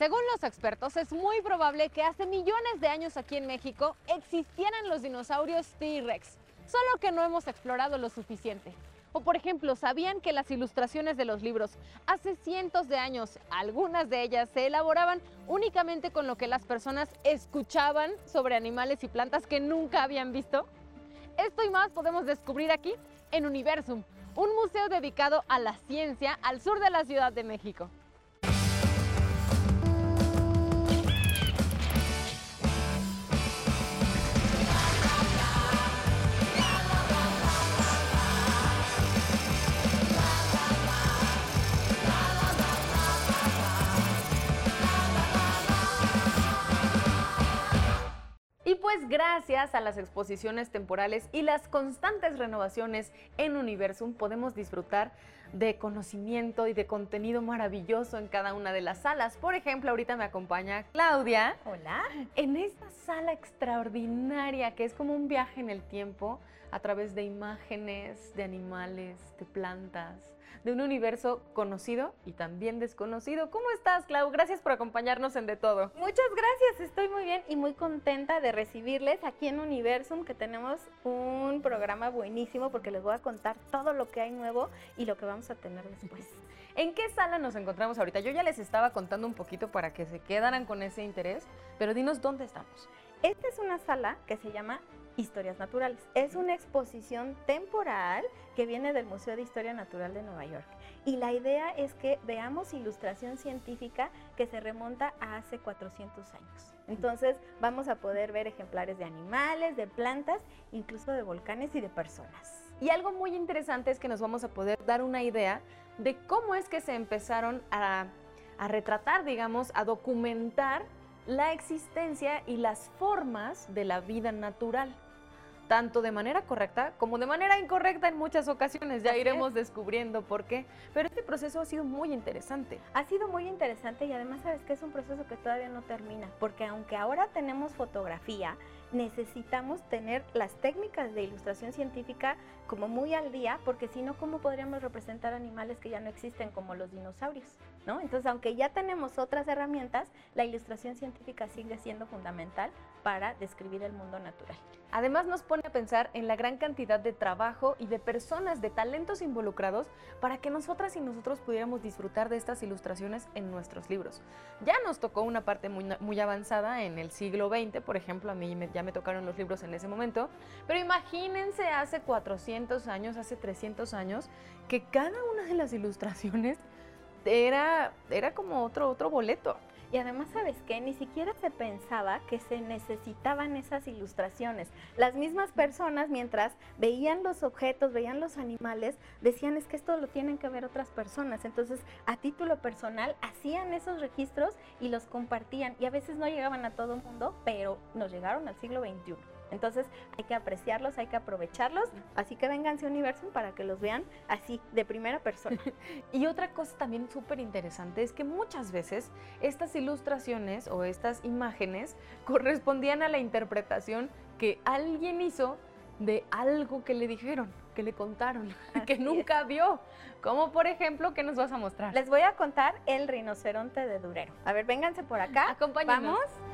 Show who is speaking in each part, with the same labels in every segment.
Speaker 1: Según los expertos, es muy probable que hace millones de años aquí en México existieran los dinosaurios T-Rex, solo que no hemos explorado lo suficiente. O por ejemplo, ¿sabían que las ilustraciones de los libros hace cientos de años, algunas de ellas se elaboraban únicamente con lo que las personas escuchaban sobre animales y plantas que nunca habían visto? Esto y más podemos descubrir aquí en Universum, un museo dedicado a la ciencia al sur de la Ciudad de México. Pues gracias a las exposiciones temporales y las constantes renovaciones en Universum podemos disfrutar de conocimiento y de contenido maravilloso en cada una de las salas. Por ejemplo, ahorita me acompaña Claudia.
Speaker 2: Hola.
Speaker 1: En esta sala extraordinaria que es como un viaje en el tiempo a través de imágenes, de animales, de plantas, de un universo conocido y también desconocido. ¿Cómo estás, Clau? Gracias por acompañarnos en De Todo.
Speaker 2: Muchas gracias, estoy muy bien y muy contenta de recibirles aquí en Universum, que tenemos un programa buenísimo porque les voy a contar todo lo que hay nuevo y lo que vamos a tener después.
Speaker 1: ¿En qué sala nos encontramos ahorita? Yo ya les estaba contando un poquito para que se quedaran con ese interés, pero dinos dónde estamos.
Speaker 2: Esta es una sala que se llama Historias Naturales. Es una exposición temporal que viene del Museo de Historia Natural de Nueva York. Y la idea es que veamos ilustración científica que se remonta a hace 400 años. Entonces vamos a poder ver ejemplares de animales, de plantas, incluso de volcanes y de personas.
Speaker 1: Y algo muy interesante es que nos vamos a poder dar una idea de cómo es que se empezaron a, retratar, digamos, a documentar la existencia y las formas de la vida natural tanto de manera correcta como de manera incorrecta en muchas ocasiones. Ya iremos descubriendo por qué. Pero este proceso ha sido muy interesante.
Speaker 2: Ha sido muy interesante y además sabes que es un proceso que todavía no termina, porque aunque ahora tenemos fotografía, necesitamos tener las técnicas de ilustración científica como muy al día, porque si no, ¿cómo podríamos representar animales que ya no existen como los dinosaurios? ¿no? Entonces, aunque ya tenemos otras herramientas, la ilustración científica sigue siendo fundamental para describir el mundo natural.
Speaker 1: Además nos pone a pensar en la gran cantidad de trabajo y de personas, de talentos involucrados para que nosotras y nosotros pudiéramos disfrutar de estas ilustraciones en nuestros libros. Ya nos tocó una parte muy, avanzada en el siglo XX, por ejemplo, a mí me, ya me tocaron los libros en ese momento, pero imagínense hace 400 años, hace 300 años, que cada una de las ilustraciones era, era como otro, otro boleto.
Speaker 2: Y además, ¿sabes qué? Ni siquiera se pensaba que se necesitaban esas ilustraciones. Las mismas personas, mientras veían los objetos, veían los animales, decían es que esto lo tienen que ver otras personas. Entonces, a título personal, hacían esos registros y los compartían. Y a veces no llegaban a todo el mundo, pero nos llegaron al siglo XXI. Entonces hay que apreciarlos, hay que aprovecharlos, así que vénganse a Universum para que los vean así, de primera persona.
Speaker 1: y otra cosa también súper interesante es que muchas veces estas ilustraciones o estas imágenes correspondían a la interpretación que alguien hizo de algo que le dijeron, que le contaron, que nunca vio. Como por ejemplo, ¿qué nos vas a mostrar?
Speaker 2: Les voy a contar el rinoceronte de Durero. A ver, vénganse por acá.
Speaker 1: Acompáñanos.
Speaker 2: Vamos.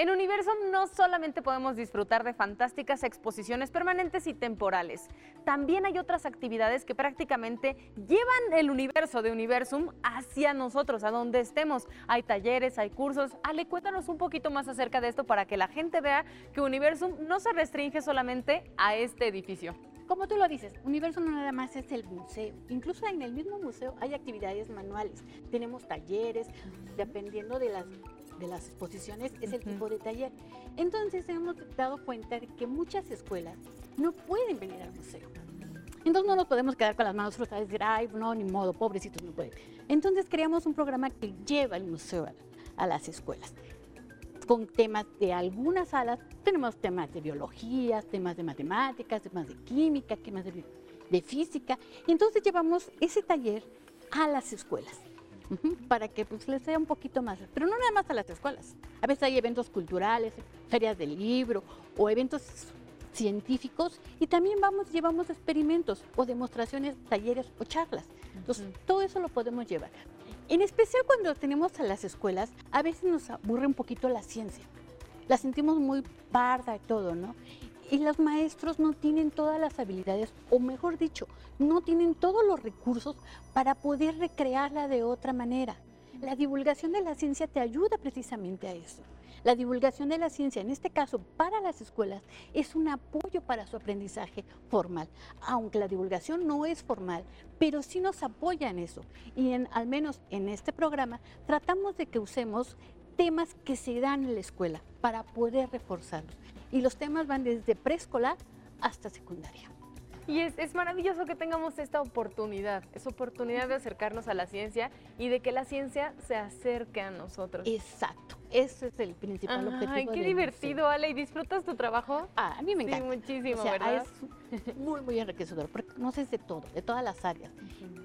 Speaker 1: En Universum no solamente podemos disfrutar de fantásticas exposiciones permanentes y temporales, también hay otras actividades que prácticamente llevan el universo de Universum hacia nosotros, a donde estemos. Hay talleres, hay cursos. Ale, cuéntanos un poquito más acerca de esto para que la gente vea que Universum no se restringe solamente a este edificio.
Speaker 3: Como tú lo dices, Universo no nada más es el museo. Incluso en el mismo museo hay actividades manuales. Tenemos talleres, dependiendo de las de las exposiciones es el tipo de taller. Entonces hemos dado cuenta de que muchas escuelas no pueden venir al museo. Entonces no nos podemos quedar con las manos cruzadas y decir, ay, no, ni modo, pobrecitos no pueden. Entonces creamos un programa que lleva el museo a, a las escuelas con temas de algunas salas, tenemos temas de biología, temas de matemáticas, temas de química, temas de, de física. Y entonces llevamos ese taller a las escuelas para que pues, les sea un poquito más. Pero no nada más a las escuelas. A veces hay eventos culturales, ferias del libro o eventos científicos y también vamos llevamos experimentos o demostraciones, talleres o charlas. Entonces, todo eso lo podemos llevar. En especial cuando tenemos a las escuelas, a veces nos aburre un poquito la ciencia. La sentimos muy parda y todo, ¿no? Y los maestros no tienen todas las habilidades, o mejor dicho, no tienen todos los recursos para poder recrearla de otra manera. La divulgación de la ciencia te ayuda precisamente a eso. La divulgación de la ciencia, en este caso para las escuelas, es un apoyo para su aprendizaje formal, aunque la divulgación no es formal, pero sí nos apoya en eso. Y en, al menos en este programa tratamos de que usemos temas que se dan en la escuela para poder reforzarlos. Y los temas van desde preescolar hasta secundaria.
Speaker 1: Y es, es maravilloso que tengamos esta oportunidad, esa oportunidad de acercarnos a la ciencia y de que la ciencia se acerque a nosotros.
Speaker 3: Exacto, ese es el principal objetivo.
Speaker 1: Ay, qué divertido,
Speaker 3: museo.
Speaker 1: Ale. ¿Y disfrutas tu trabajo?
Speaker 3: Ah, a mí me
Speaker 1: Sí,
Speaker 3: encanta.
Speaker 1: muchísimo,
Speaker 3: O sea,
Speaker 1: ¿verdad?
Speaker 3: Es muy, muy enriquecedor, porque conoces de todo, de todas las áreas.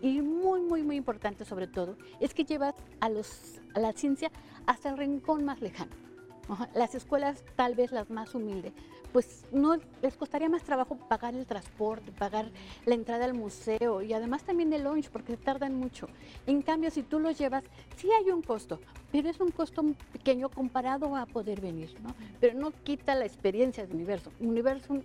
Speaker 3: Y muy, muy, muy importante sobre todo, es que llevas a, los, a la ciencia hasta el rincón más lejano. Las escuelas, tal vez las más humildes, pues no les costaría más trabajo pagar el transporte, pagar la entrada al museo y además también el lunch, porque tardan mucho. En cambio, si tú los llevas, sí hay un costo, pero es un costo pequeño comparado a poder venir, ¿no? Pero no quita la experiencia del universo. Universo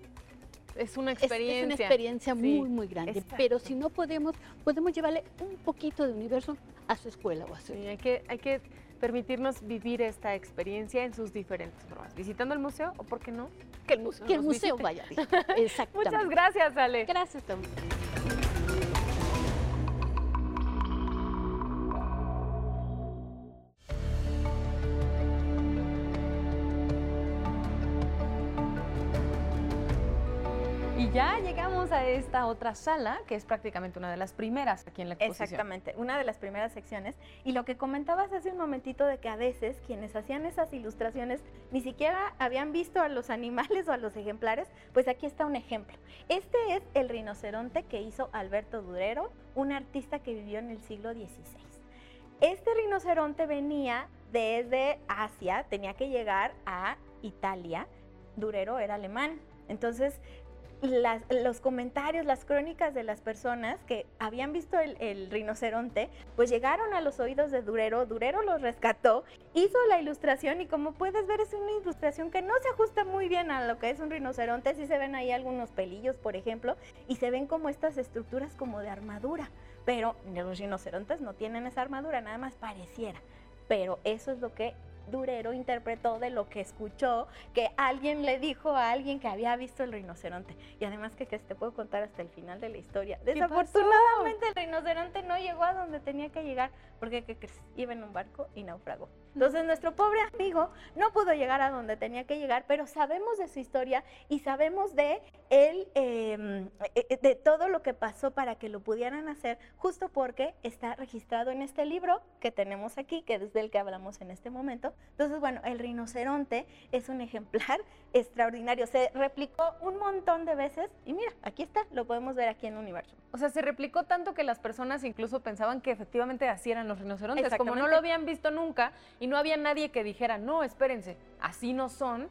Speaker 1: Es una
Speaker 3: es-
Speaker 1: experiencia.
Speaker 3: Es, una experiencia
Speaker 1: Sí,
Speaker 3: muy, muy grande.
Speaker 1: exacto.
Speaker 3: Pero si no podemos, podemos llevarle un poquito de universo a su escuela o a su
Speaker 1: Sí, hay que, hay que permitirnos vivir esta experiencia en sus diferentes formas. Visitando el museo o, ¿por qué no? Que el museo
Speaker 3: que el museo
Speaker 1: visite.
Speaker 3: vaya. Exactamente.
Speaker 1: Muchas gracias, Ale.
Speaker 3: Gracias, Tom.
Speaker 1: Ya llegamos a esta otra sala, que es prácticamente una de las primeras aquí en la exposición.
Speaker 2: Exactamente, una de las primeras secciones. Y lo que comentabas hace un momentito de que a veces quienes hacían esas ilustraciones ni siquiera habían visto a los animales o a los ejemplares, pues aquí está un ejemplo. Este es el rinoceronte que hizo Alberto Durero, un artista que vivió en el siglo XVI. Este rinoceronte venía desde Asia, tenía que llegar a Italia. Durero era alemán. Entonces, las- los comentarios, las crónicas de las personas que habían visto el, el rinoceronte, pues llegaron a los oídos de Durero, Durero los rescató, hizo la ilustración y como puedes ver es una ilustración que no se ajusta muy bien a lo que es un rinoceronte, sí se ven ahí algunos pelillos, por ejemplo, y se ven como estas estructuras como de armadura, pero los rinocerontes no tienen esa armadura, nada más pareciera, pero eso es lo que Durero interpretó de lo que escuchó, que alguien le dijo a alguien que había visto el rinoceronte. Y además que, que te puedo contar hasta el final de la historia. Desafortunadamente el rinoceronte no llegó a donde tenía que llegar porque ¿qué crees? iba en un barco y naufragó. Entonces nuestro pobre amigo no pudo llegar a donde tenía que llegar, pero sabemos de su historia y sabemos de él, eh, eh, de todo lo que pasó para que lo pudieran hacer, justo porque está registrado en este libro que tenemos aquí, que es del que hablamos en este momento. Entonces, bueno, el rinoceronte es un ejemplar extraordinario. Se replicó un montón de veces y mira, aquí está, lo podemos ver aquí en Universo.
Speaker 1: O sea, se replicó tanto que las personas incluso pensaban que efectivamente así eran los rinocerontes. Como no lo habían visto nunca y no había nadie que dijera, no, espérense, así no son.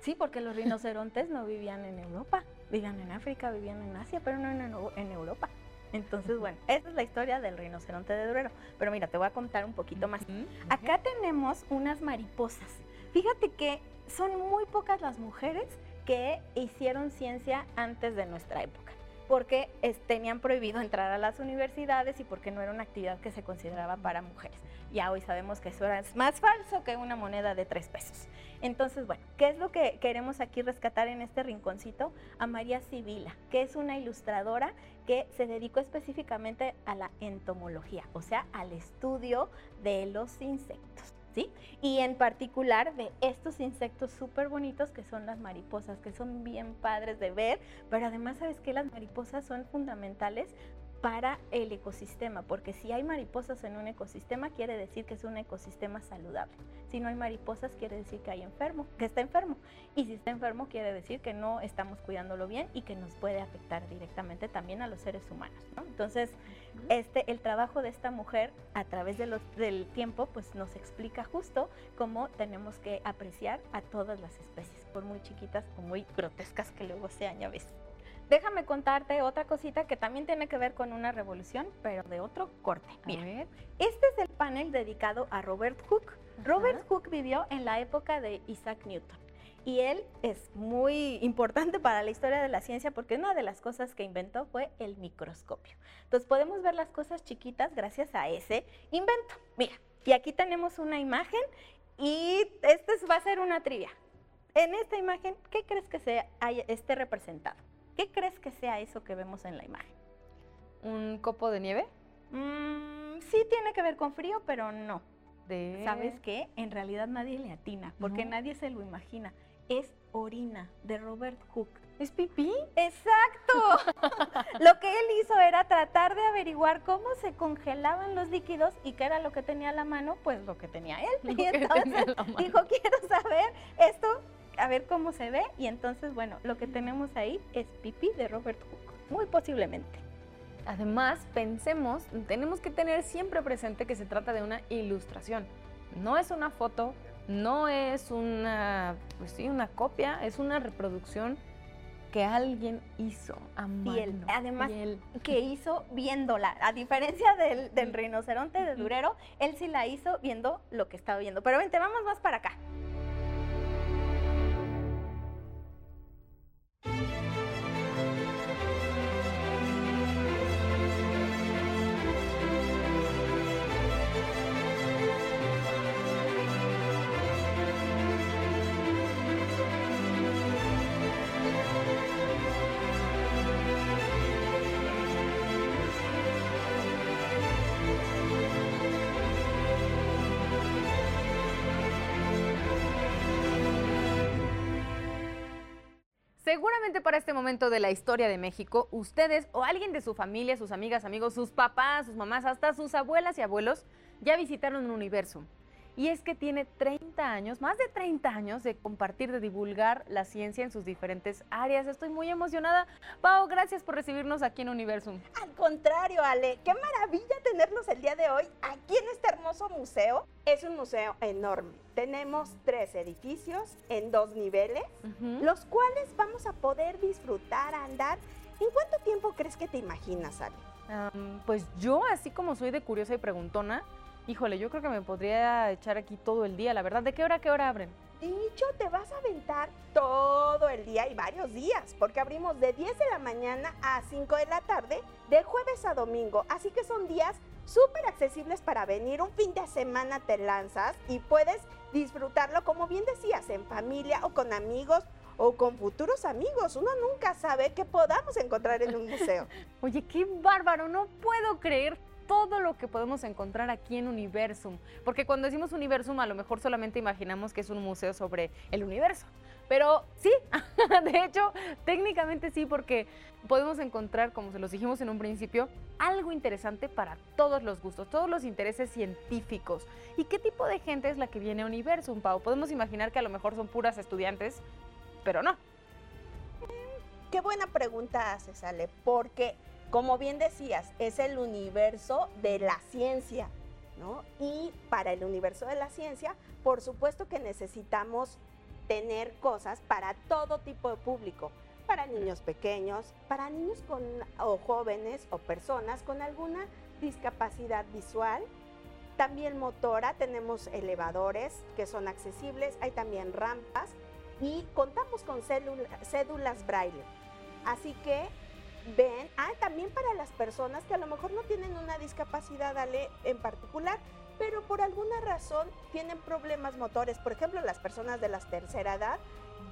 Speaker 2: Sí, porque los rinocerontes no vivían en Europa, vivían en África, vivían en Asia, pero no en Europa. Entonces, bueno, esa es la historia del rinoceronte de Durero. Pero mira, te voy a contar un poquito más. Acá tenemos unas mariposas. Fíjate que son muy pocas las mujeres que hicieron ciencia antes de nuestra época, porque es- tenían prohibido entrar a las universidades y porque no era una actividad que se consideraba para mujeres. Ya hoy sabemos que eso era más falso que una moneda de tres pesos. Entonces, bueno, ¿qué es lo que queremos aquí rescatar en este rinconcito? A María Sibila, que es una ilustradora que se dedicó específicamente a la entomología, o sea, al estudio de los insectos. ¿sí? Y en particular de estos insectos súper bonitos que son las mariposas, que son bien padres de ver, pero además sabes que las mariposas son fundamentales para el ecosistema, porque si hay mariposas en un ecosistema quiere decir que es un ecosistema saludable. Si no hay mariposas quiere decir que hay enfermo, que está enfermo. Y si está enfermo quiere decir que no estamos cuidándolo bien y que nos puede afectar directamente también a los seres humanos. Entonces, este, el trabajo de esta mujer a través de del tiempo pues nos explica justo cómo tenemos que apreciar a todas las especies, por muy chiquitas o muy grotescas que luego sean, ya ves. Déjame contarte otra cosita que también tiene que ver con una revolución, pero de otro corte. Mira, este es el panel dedicado a Robert Hooke. Robert Hooke vivió en la época de Isaac Newton. Y él es muy importante para la historia de la ciencia porque una de las cosas que inventó fue el microscopio. Entonces podemos ver las cosas chiquitas gracias a ese invento. Mira, y aquí tenemos una imagen y este va a ser una trivia. En esta imagen, ¿qué crees que sea, esté representado? ¿Qué crees que sea eso que vemos en la imagen?
Speaker 1: ¿Un copo de nieve?
Speaker 2: Mm, sí tiene que ver con frío, pero no. ¿Sabes qué? En realidad nadie le atina, porque nadie se lo imagina. Es orina de Robert Hooke.
Speaker 1: ¿Es pipí?
Speaker 2: Exacto. lo que él hizo era tratar de averiguar cómo se congelaban los líquidos y qué era lo que tenía a la mano, pues lo que tenía él. y entonces dijo, quiero saber esto a ver cómo se ve y entonces, bueno, lo que tenemos ahí es pipí de Robert Hooke, muy posiblemente.
Speaker 1: Además, pensemos, tenemos que tener siempre presente que se trata de una ilustración. No es una foto, no es una, pues sí, una copia, es una reproducción que alguien hizo a mano.
Speaker 2: Además, que hizo viéndola. A diferencia del, del rinoceronte de Durero, él sí la hizo viendo lo que estaba viendo. Pero vente, vamos más para acá.
Speaker 1: Seguramente para este momento de la historia de México, ustedes o alguien de su familia, sus amigas, amigos, sus papás, sus mamás, hasta sus abuelas y abuelos ya visitaron un universo. Y es que tiene 30 años, más de 30 años de compartir, de divulgar la ciencia en sus diferentes áreas. Estoy muy emocionada. Pau, gracias por recibirnos aquí en Universum.
Speaker 4: Al contrario, Ale, qué maravilla tenerlos el día de hoy aquí en este hermoso museo. Es un museo enorme. Tenemos tres edificios en dos niveles, los cuales vamos a poder disfrutar, andar. ¿En cuánto tiempo crees que te imaginas, Ale?
Speaker 1: pues yo, así como soy de curiosa y preguntona, híjole, yo creo que me podría echar aquí todo el día, la verdad. ¿De qué hora a qué hora abren?
Speaker 4: Dicho, te vas a aventar todo el día y varios días, porque abrimos de 10 de la mañana a 5 de la tarde, de jueves a domingo. Así que son días súper accesibles para venir. Un fin de semana te lanzas y puedes disfrutarlo, como bien decías, en familia o con amigos o con futuros amigos. Uno nunca sabe qué podamos encontrar en un museo.
Speaker 1: Oye, qué bárbaro, no puedo creer todo lo que podemos encontrar aquí en Universum. Porque cuando decimos Universum, a lo mejor solamente imaginamos que es un museo sobre el universo. Pero sí, de hecho, técnicamente sí, porque podemos encontrar, como se los dijimos en un principio, algo interesante para todos los gustos, todos los intereses científicos. ¿Y qué tipo de gente es la que viene a Universum, Pau? Podemos imaginar que a lo mejor son puras estudiantes, pero no.
Speaker 4: Qué buena pregunta haces, Ale, porque como bien decías, es el universo de la ciencia, ¿no? Y para el universo de la ciencia, por supuesto que necesitamos tener cosas para todo tipo de público, para niños pequeños, para niños con o jóvenes o personas con alguna discapacidad visual, también motora, tenemos elevadores que son accesibles, hay también rampas y contamos con cédulas braille. Así que ven, ah, también para las personas que a lo mejor no tienen una discapacidad en particular, pero por alguna razón tienen problemas motores, por ejemplo, las personas de la tercera edad,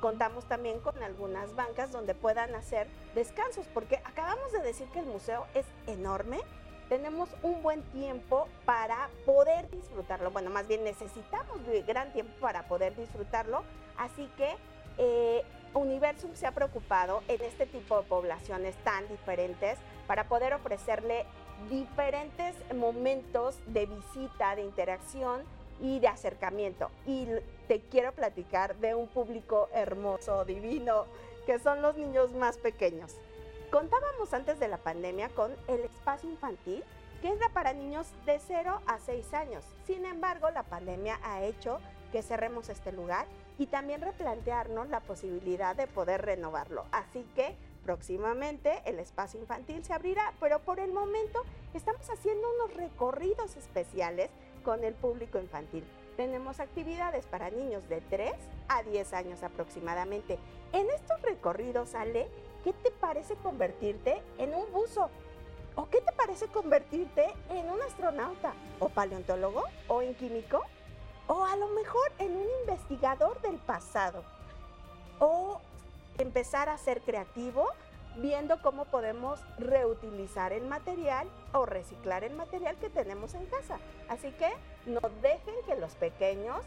Speaker 4: contamos también con algunas bancas donde puedan hacer descansos, porque acabamos de decir que el museo es enorme, tenemos un buen tiempo para poder disfrutarlo. Bueno, más bien necesitamos gran tiempo para poder disfrutarlo. Así que eh, Universum se ha preocupado en este tipo de poblaciones tan diferentes para poder ofrecerle diferentes momentos de visita, de interacción y de acercamiento. Y te quiero platicar de un público hermoso, divino, que son los niños más pequeños. Contábamos antes de la pandemia con el espacio infantil, que es para niños de 0 a 6 años. Sin embargo, la pandemia ha hecho que cerremos este lugar y también replantearnos la posibilidad de poder renovarlo. Así que próximamente el espacio infantil se abrirá, pero por el momento estamos haciendo unos recorridos especiales con el público infantil. Tenemos actividades para niños de 3 a 10 años aproximadamente. En estos recorridos, Ale, ¿qué te parece convertirte en un buzo? ¿O qué te parece convertirte en un astronauta? ¿O paleontólogo? ¿O en químico? ¿O a lo mejor en un investigador del pasado? ¿O empezar a ser creativo viendo cómo podemos reutilizar el material o reciclar el material que tenemos en casa. Así que no dejen que los pequeños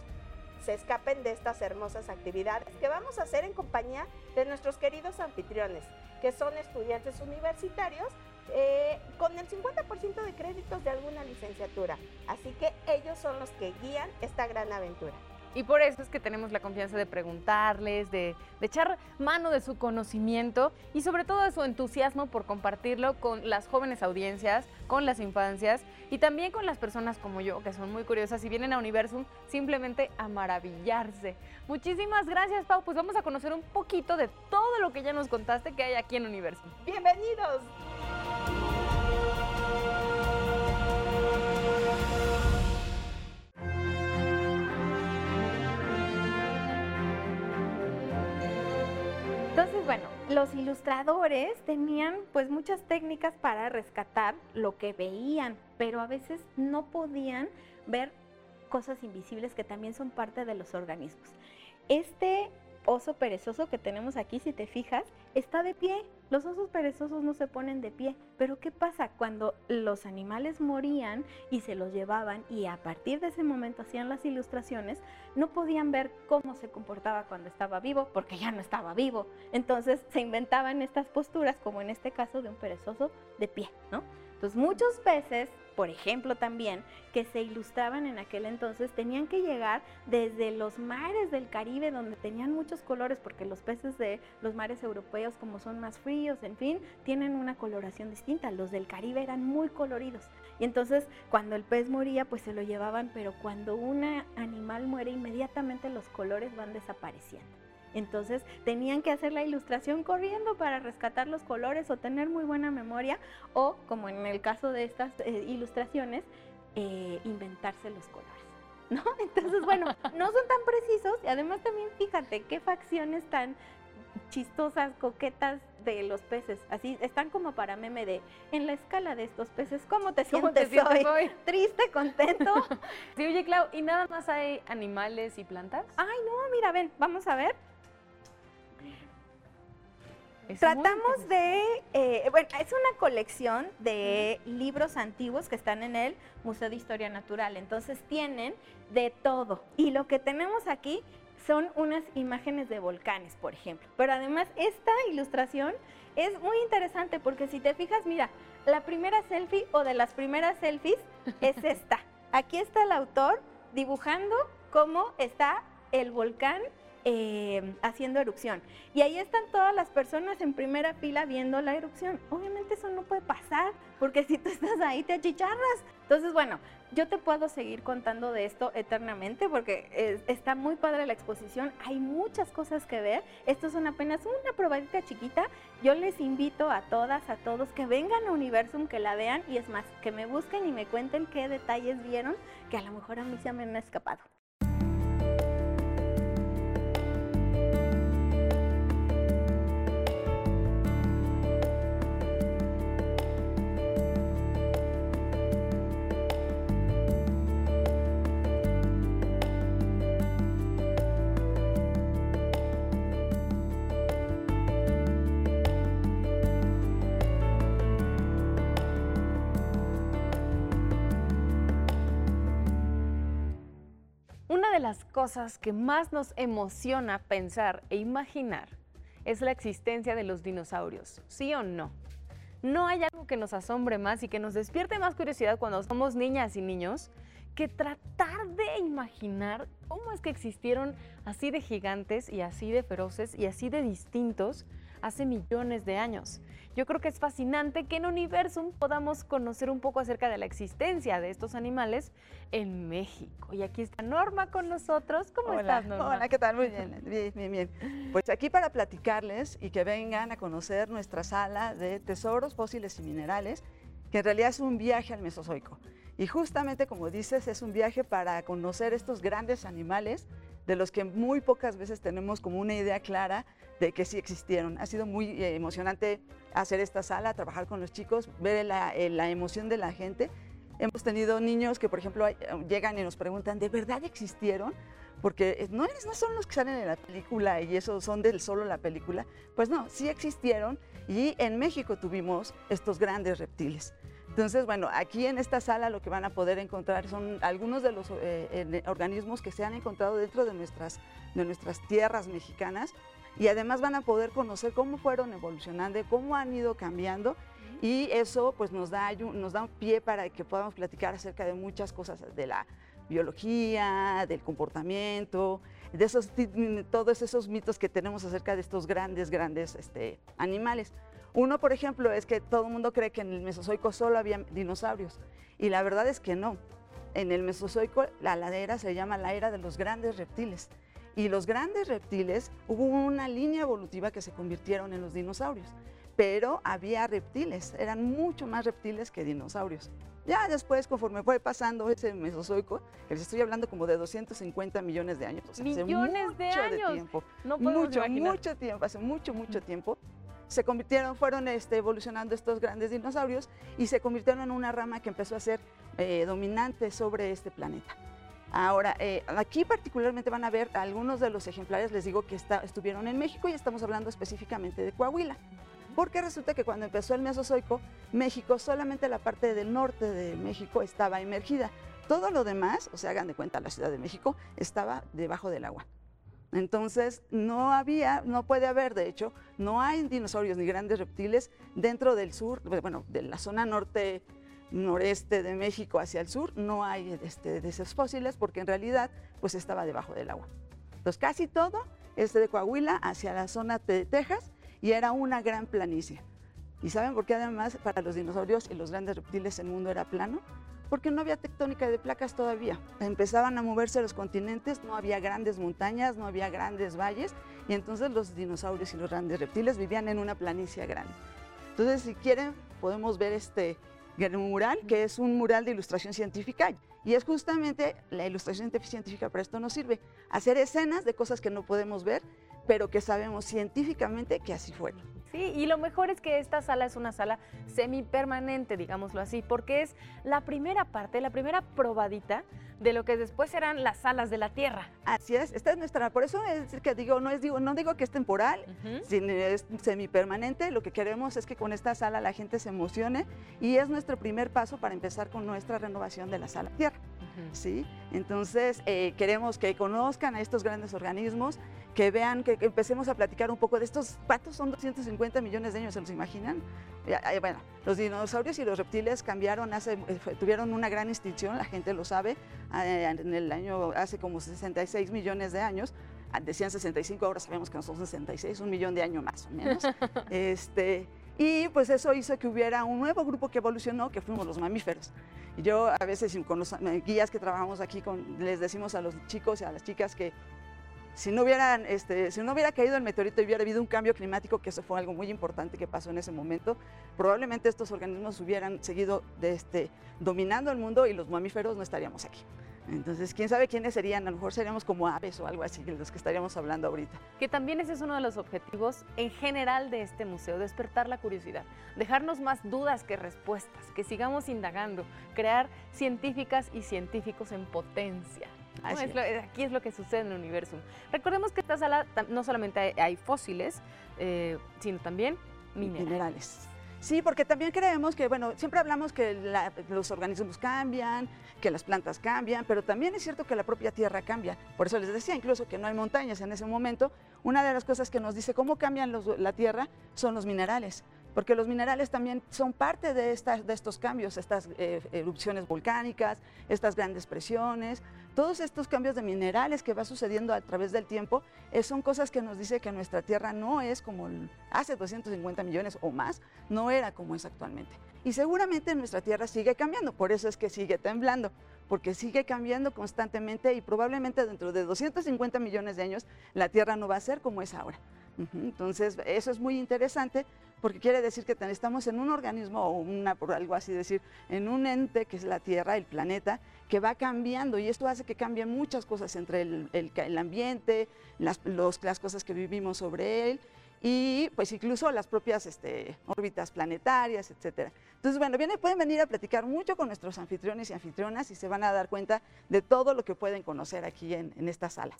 Speaker 4: se escapen de estas hermosas actividades que vamos a hacer en compañía de nuestros queridos anfitriones, que son estudiantes universitarios eh, con el 50% de créditos de alguna licenciatura. Así que ellos son los que guían esta gran aventura.
Speaker 1: Y por eso es que tenemos la confianza de preguntarles, de, echar mano de su conocimiento y sobre todo de su entusiasmo por compartirlo con las jóvenes audiencias, con las infancias y también con las personas como yo, que son muy curiosas y vienen a Universum simplemente a maravillarse. Muchísimas gracias, Pau. Pues vamos a conocer un poquito de todo lo que ya nos contaste que hay aquí en Universum.
Speaker 4: ¡Bienvenidos!
Speaker 2: Los ilustradores tenían pues muchas técnicas para rescatar lo que veían, pero a veces no podían ver cosas invisibles que también son parte de los organismos. Este oso perezoso que tenemos aquí, si te fijas, está de pie. Los osos perezosos no se ponen de pie. Pero ¿qué pasa? Cuando los animales morían y se los llevaban y a partir de ese momento hacían las ilustraciones, no podían ver cómo se comportaba cuando estaba vivo porque ya no estaba vivo. Entonces se inventaban estas posturas, como en este caso de un perezoso de pie, ¿no? Entonces muchos peces por ejemplo, también, que se ilustraban en aquel entonces, tenían que llegar desde los mares del Caribe, donde tenían muchos colores, porque los peces de los mares europeos, como son más fríos, en fin, tienen una coloración distinta. Los del Caribe eran muy coloridos. Y entonces, cuando el pez moría, pues se lo llevaban, pero cuando un animal muere, inmediatamente los colores van desapareciendo. Entonces tenían que hacer la ilustración corriendo para rescatar los colores o tener muy buena memoria o, como en el caso de estas eh, ilustraciones, eh, inventarse los colores. ¿No? Entonces, bueno, no son tan precisos y además también fíjate qué facciones tan chistosas, coquetas de los peces. Así están como para meme de en la escala de estos peces, ¿cómo te sientes, hoy? Triste, contento.
Speaker 1: sí, oye, Clau, ¿y nada más hay animales y plantas?
Speaker 2: Ay, no, mira, ven, vamos a ver. Tratamos de, eh, bueno, es una colección de libros antiguos que están en el Museo de Historia Natural, entonces tienen de todo. Y lo que tenemos aquí son unas imágenes de volcanes, por ejemplo. Pero además esta ilustración es muy interesante porque si te fijas, mira, la primera selfie o de las primeras selfies es esta. Aquí está el autor dibujando cómo está el volcán eh, haciendo erupción. Y ahí están todas las personas en primera fila viendo la erupción. Obviamente eso no puede pasar, porque si tú estás ahí te achicharras. Entonces, bueno, yo te puedo seguir contando de esto eternamente porque está muy padre la exposición, hay muchas cosas que ver. Esto es apenas una probadita chiquita. Yo les invito a todas, a todos que vengan a Universum, que la vean y es más, que me busquen y me cuenten qué detalles vieron que a lo mejor a mí se me han escapado.
Speaker 1: Cosas que más nos emociona pensar e imaginar es la existencia de los dinosaurios, ¿sí o no? No hay algo que nos asombre más y que nos despierte más curiosidad cuando somos niñas y niños que tratar de imaginar cómo es que existieron así de gigantes y así de feroces y así de distintos hace millones de años. Yo creo que es fascinante que en Universum podamos conocer un poco acerca de la existencia de estos animales en México. Y aquí está Norma con nosotros. ¿Cómo estás, Norma?
Speaker 5: Hola, ¿qué tal? Muy bien, bien, bien, bien. Pues aquí para platicarles y que vengan a conocer nuestra sala de tesoros fósiles y minerales, que en realidad es un viaje al Mesozoico. Y justamente como dices, es un viaje para conocer estos grandes animales de los que muy pocas veces tenemos como una idea clara de que sí existieron. Ha sido muy eh, emocionante hacer esta sala, trabajar con los chicos, ver la, eh, la, emoción de la gente. Hemos tenido niños que, por ejemplo, llegan y nos preguntan, ¿de verdad existieron? Porque no, no son los que salen en la película y eso son del solo la película. Pues no, sí existieron y en México tuvimos estos grandes reptiles. Entonces, bueno, aquí en esta sala lo que van a poder encontrar son algunos de los eh, organismos que se han encontrado dentro de nuestras, de nuestras tierras mexicanas y además van a poder conocer cómo fueron evolucionando, cómo han ido cambiando y eso pues nos da, nos da un pie para que podamos platicar acerca de muchas cosas de la biología, del comportamiento, de esos, todos esos mitos que tenemos acerca de estos grandes, grandes este, animales. Uno, por ejemplo, es que todo el mundo cree que en el Mesozoico solo había dinosaurios y la verdad es que no. En el Mesozoico la ladera se llama la era de los grandes reptiles y los grandes reptiles hubo una línea evolutiva que se convirtieron en los dinosaurios, pero había reptiles, eran mucho más reptiles que dinosaurios. Ya después, conforme fue pasando ese Mesozoico, les estoy hablando como de 250 millones de años.
Speaker 1: millones de años.
Speaker 5: tiempo, no mucho, mucho tiempo, hace mucho, mucho tiempo se convirtieron, fueron este, evolucionando estos grandes dinosaurios y se convirtieron en una rama que empezó a ser eh, dominante sobre este planeta. Ahora, eh, aquí particularmente van a ver algunos de los ejemplares, les digo que estuvieron en México y estamos hablando específicamente de Coahuila. Porque resulta que cuando empezó el Mesozoico, México, solamente la parte del norte de México estaba emergida. Todo lo demás, o sea, hagan de cuenta, la Ciudad de México estaba debajo del agua. Entonces, no había, no puede haber, de hecho, no hay dinosaurios ni grandes reptiles dentro del sur, bueno, de la zona norte, noreste de México hacia el sur, no hay este, de esos fósiles porque en realidad pues estaba debajo del agua. Entonces, casi todo es de Coahuila hacia la zona de Texas y era una gran planicie. ¿Y saben por qué además para los dinosaurios y los grandes reptiles el mundo era plano? porque no había tectónica de placas todavía. Empezaban a moverse los continentes, no había grandes montañas, no había grandes valles, y entonces los dinosaurios y los grandes reptiles vivían en una planicie grande. Entonces, si quieren, podemos ver este mural, que es un mural de ilustración científica, y es justamente la ilustración científica para esto nos sirve, hacer escenas de cosas que no podemos ver, pero que sabemos científicamente que así fueron.
Speaker 1: Sí, y lo mejor es que esta sala es una sala semipermanente, digámoslo así, porque es la primera parte, la primera probadita de lo que después serán las salas de la Tierra.
Speaker 5: Así es, esta es nuestra, por eso es que digo, no es digo, no digo que es temporal, sino es semipermanente, lo que queremos es que con esta sala la gente se emocione y es nuestro primer paso para empezar con nuestra renovación de la sala Tierra. ¿Sí? Entonces, eh, queremos que conozcan a estos grandes organismos, que vean, que, empecemos a platicar un poco de estos patos, son 250 millones de años, ¿se los imaginan? Bueno, los dinosaurios y los reptiles cambiaron, hace, eh, tuvieron una gran extinción, la gente lo sabe, eh, en el año, hace como 66 millones de años, ah, decían 65, ahora sabemos que no son 66, un millón de años más o menos. este, y pues eso hizo que hubiera un nuevo grupo que evolucionó, que fuimos los mamíferos. Y yo a veces con los guías que trabajamos aquí les decimos a los chicos y a las chicas que si no, hubieran, este, si no hubiera caído el meteorito y hubiera habido un cambio climático, que eso fue algo muy importante que pasó en ese momento, probablemente estos organismos hubieran seguido de este, dominando el mundo y los mamíferos no estaríamos aquí. Entonces, quién sabe quiénes serían, a lo mejor seríamos como aves o algo así, los que estaríamos hablando ahorita.
Speaker 1: Que también ese es uno de los objetivos en general de este museo, despertar la curiosidad, dejarnos más dudas que respuestas, que sigamos indagando, crear científicas y científicos en potencia. aquí es lo que sucede en el universo. Recordemos que esta sala no solamente hay, fósiles, eh, sino también minerales.
Speaker 5: minerales. Sí, porque también creemos que, bueno, siempre hablamos que la- los organismos cambian, que las plantas cambian, pero también es cierto que la propia tierra cambia. Por eso les decía incluso que no hay montañas en ese momento. Una de las cosas que nos dice cómo cambian los- la tierra son los minerales, porque los minerales también son parte de, estas, de estos cambios, estas eh, erupciones volcánicas, estas grandes presiones, todos estos cambios de minerales que va sucediendo a través del tiempo, eh, son cosas que nos dice que nuestra tierra no es como hace 250 millones o más, no era como es actualmente. Y seguramente nuestra tierra sigue cambiando, por eso es que sigue temblando, porque sigue cambiando constantemente y probablemente dentro de 250 millones de años la tierra no va a ser como es ahora. Entonces, eso es muy interesante porque quiere decir que estamos en un organismo o una, por algo así decir, en un ente que es la Tierra, el planeta, que va cambiando y esto hace que cambien muchas cosas entre el, el ambiente, las, las cosas que vivimos sobre él y pues incluso las propias este, órbitas planetarias, etcétera. Entonces, bueno, viene, pueden venir a platicar mucho con nuestros anfitriones y anfitrionas y se van a dar cuenta de todo lo que pueden conocer aquí en- en esta sala.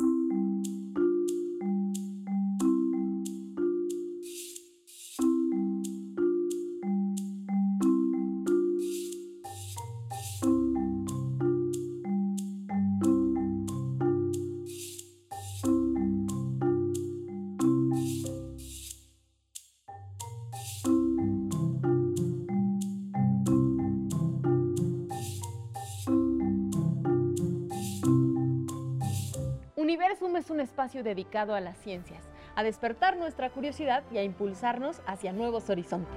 Speaker 1: Es un espacio dedicado a las ciencias, a despertar nuestra curiosidad y a impulsarnos hacia nuevos horizontes.